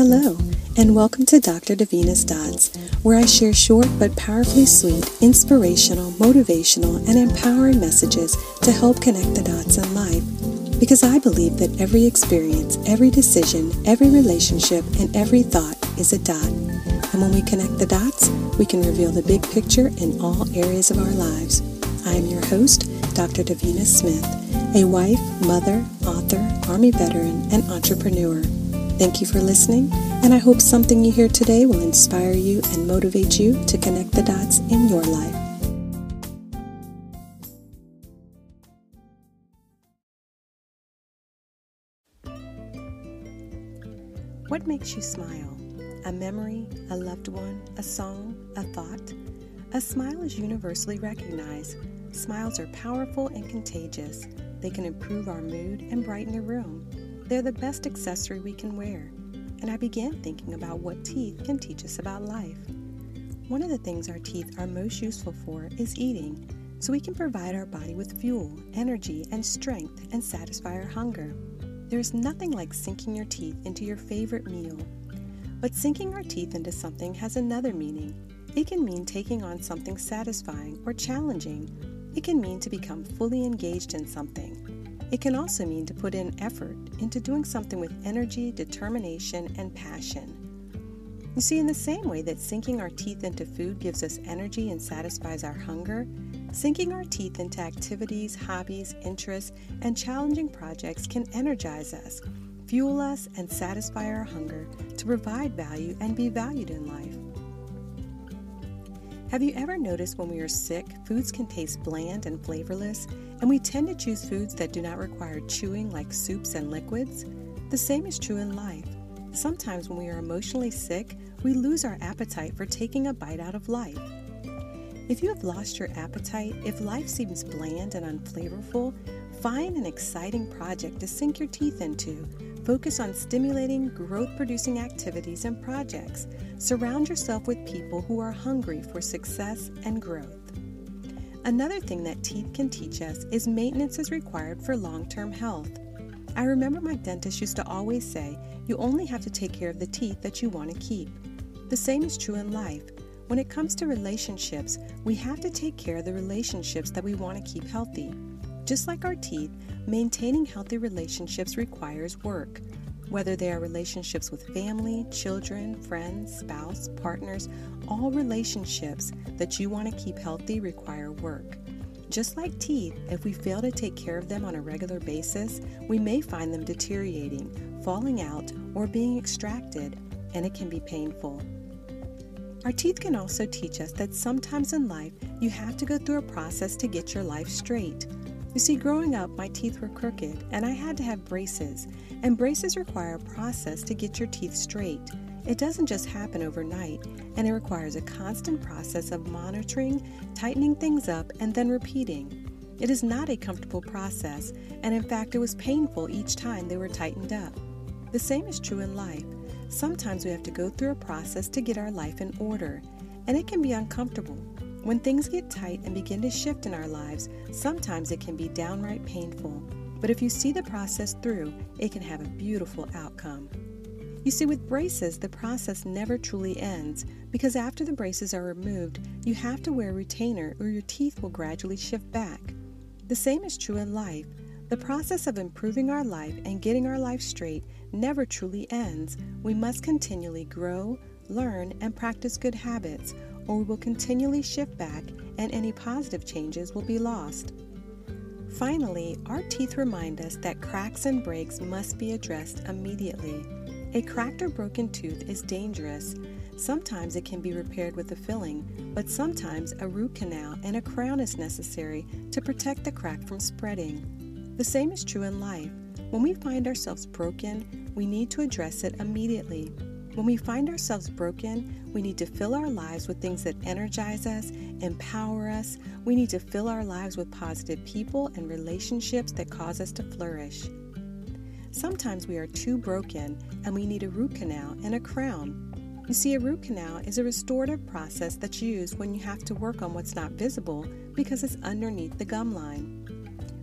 Hello, and welcome to Dr. Davina's Dots, where I share short but powerfully sweet, inspirational, motivational, and empowering messages to help connect the dots in life. Because I believe that every experience, every decision, every relationship, and every thought is a dot. And when we connect the dots, we can reveal the big picture in all areas of our lives. I am your host, Dr. Davina Smith, a wife, mother, author, Army veteran, and entrepreneur. Thank you for listening, and I hope something you hear today will inspire you and motivate you to connect the dots in your life. What makes you smile? A memory, a loved one, a song, a thought? A smile is universally recognized. Smiles are powerful and contagious. They can improve our mood and brighten a room. They're the best accessory we can wear. And I began thinking about what teeth can teach us about life. One of the things our teeth are most useful for is eating, so we can provide our body with fuel, energy, and strength and satisfy our hunger. There's nothing like sinking your teeth into your favorite meal. But sinking our teeth into something has another meaning. It can mean taking on something satisfying or challenging. It can mean to become fully engaged in something. It can also mean to put in effort into doing something with energy, determination, and passion. You see, in the same way that sinking our teeth into food gives us energy and satisfies our hunger, sinking our teeth into activities, hobbies, interests, and challenging projects can energize us, fuel us, and satisfy our hunger to provide value and be valued in life. Have you ever noticed when we are sick, foods can taste bland and flavorless, and we tend to choose foods that do not require chewing, like soups and liquids? The same is true in life. Sometimes when we are emotionally sick, we lose our appetite for taking a bite out of life. If you have lost your appetite, if life seems bland and unflavorful, find an exciting project to sink your teeth into Focus on stimulating growth producing activities and projects. Surround yourself with people who are hungry for success and growth. Another thing that teeth can teach us is maintenance is required for long term health. I remember my dentist used to always say, you only have to take care of the teeth that you want to keep. The same is true in life. When it comes to relationships, we have to take care of the relationships that we want to keep healthy. Just like our teeth, maintaining healthy relationships requires work. Whether they are relationships with family, children, friends, spouse, partners, all relationships that you want to keep healthy require work. Just like teeth, if we fail to take care of them on a regular basis, we may find them deteriorating, falling out, or being extracted, and it can be painful. Our teeth can also teach us that sometimes in life you have to go through a process to get your life straight. You see, growing up, my teeth were crooked and I had to have braces, and braces require a process to get your teeth straight. It doesn't just happen overnight, and it requires a constant process of monitoring, tightening things up, and then repeating. It is not a comfortable process, and in fact, it was painful each time they were tightened up. The same is true in life. Sometimes we have to go through a process to get our life in order, and it can be uncomfortable. When things get tight and begin to shift in our lives, sometimes it can be downright painful. But if you see the process through, it can have a beautiful outcome. You see, with braces, the process never truly ends because after the braces are removed, you have to wear a retainer or your teeth will gradually shift back. The same is true in life. The process of improving our life and getting our life straight never truly ends. We must continually grow, learn, and practice good habits or we will continually shift back and any positive changes will be lost. Finally, our teeth remind us that cracks and breaks must be addressed immediately. A cracked or broken tooth is dangerous. Sometimes it can be repaired with a filling, but sometimes a root canal and a crown is necessary to protect the crack from spreading. The same is true in life. When we find ourselves broken, we need to address it immediately. When we find ourselves broken, we need to fill our lives with things that energize us, empower us. We need to fill our lives with positive people and relationships that cause us to flourish. Sometimes we are too broken and we need a root canal and a crown. You see, a root canal is a restorative process that's used when you have to work on what's not visible because it's underneath the gum line.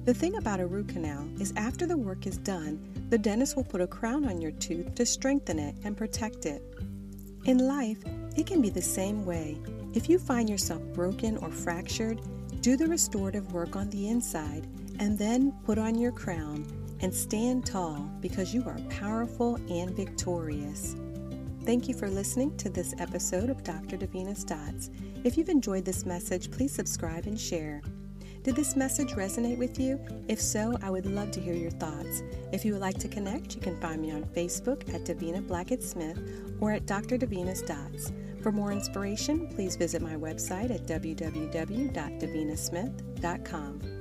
The thing about a root canal is after the work is done, the dentist will put a crown on your tooth to strengthen it and protect it. In life, it can be the same way. If you find yourself broken or fractured, do the restorative work on the inside and then put on your crown and stand tall because you are powerful and victorious. Thank you for listening to this episode of Dr. Davina's Dots. If you've enjoyed this message, please subscribe and share. Did this message resonate with you? If so, I would love to hear your thoughts. If you would like to connect, you can find me on Facebook at Davina Blackett Smith or at Dr. Davina's Dots. For more inspiration, please visit my website at www.davinasmith.com.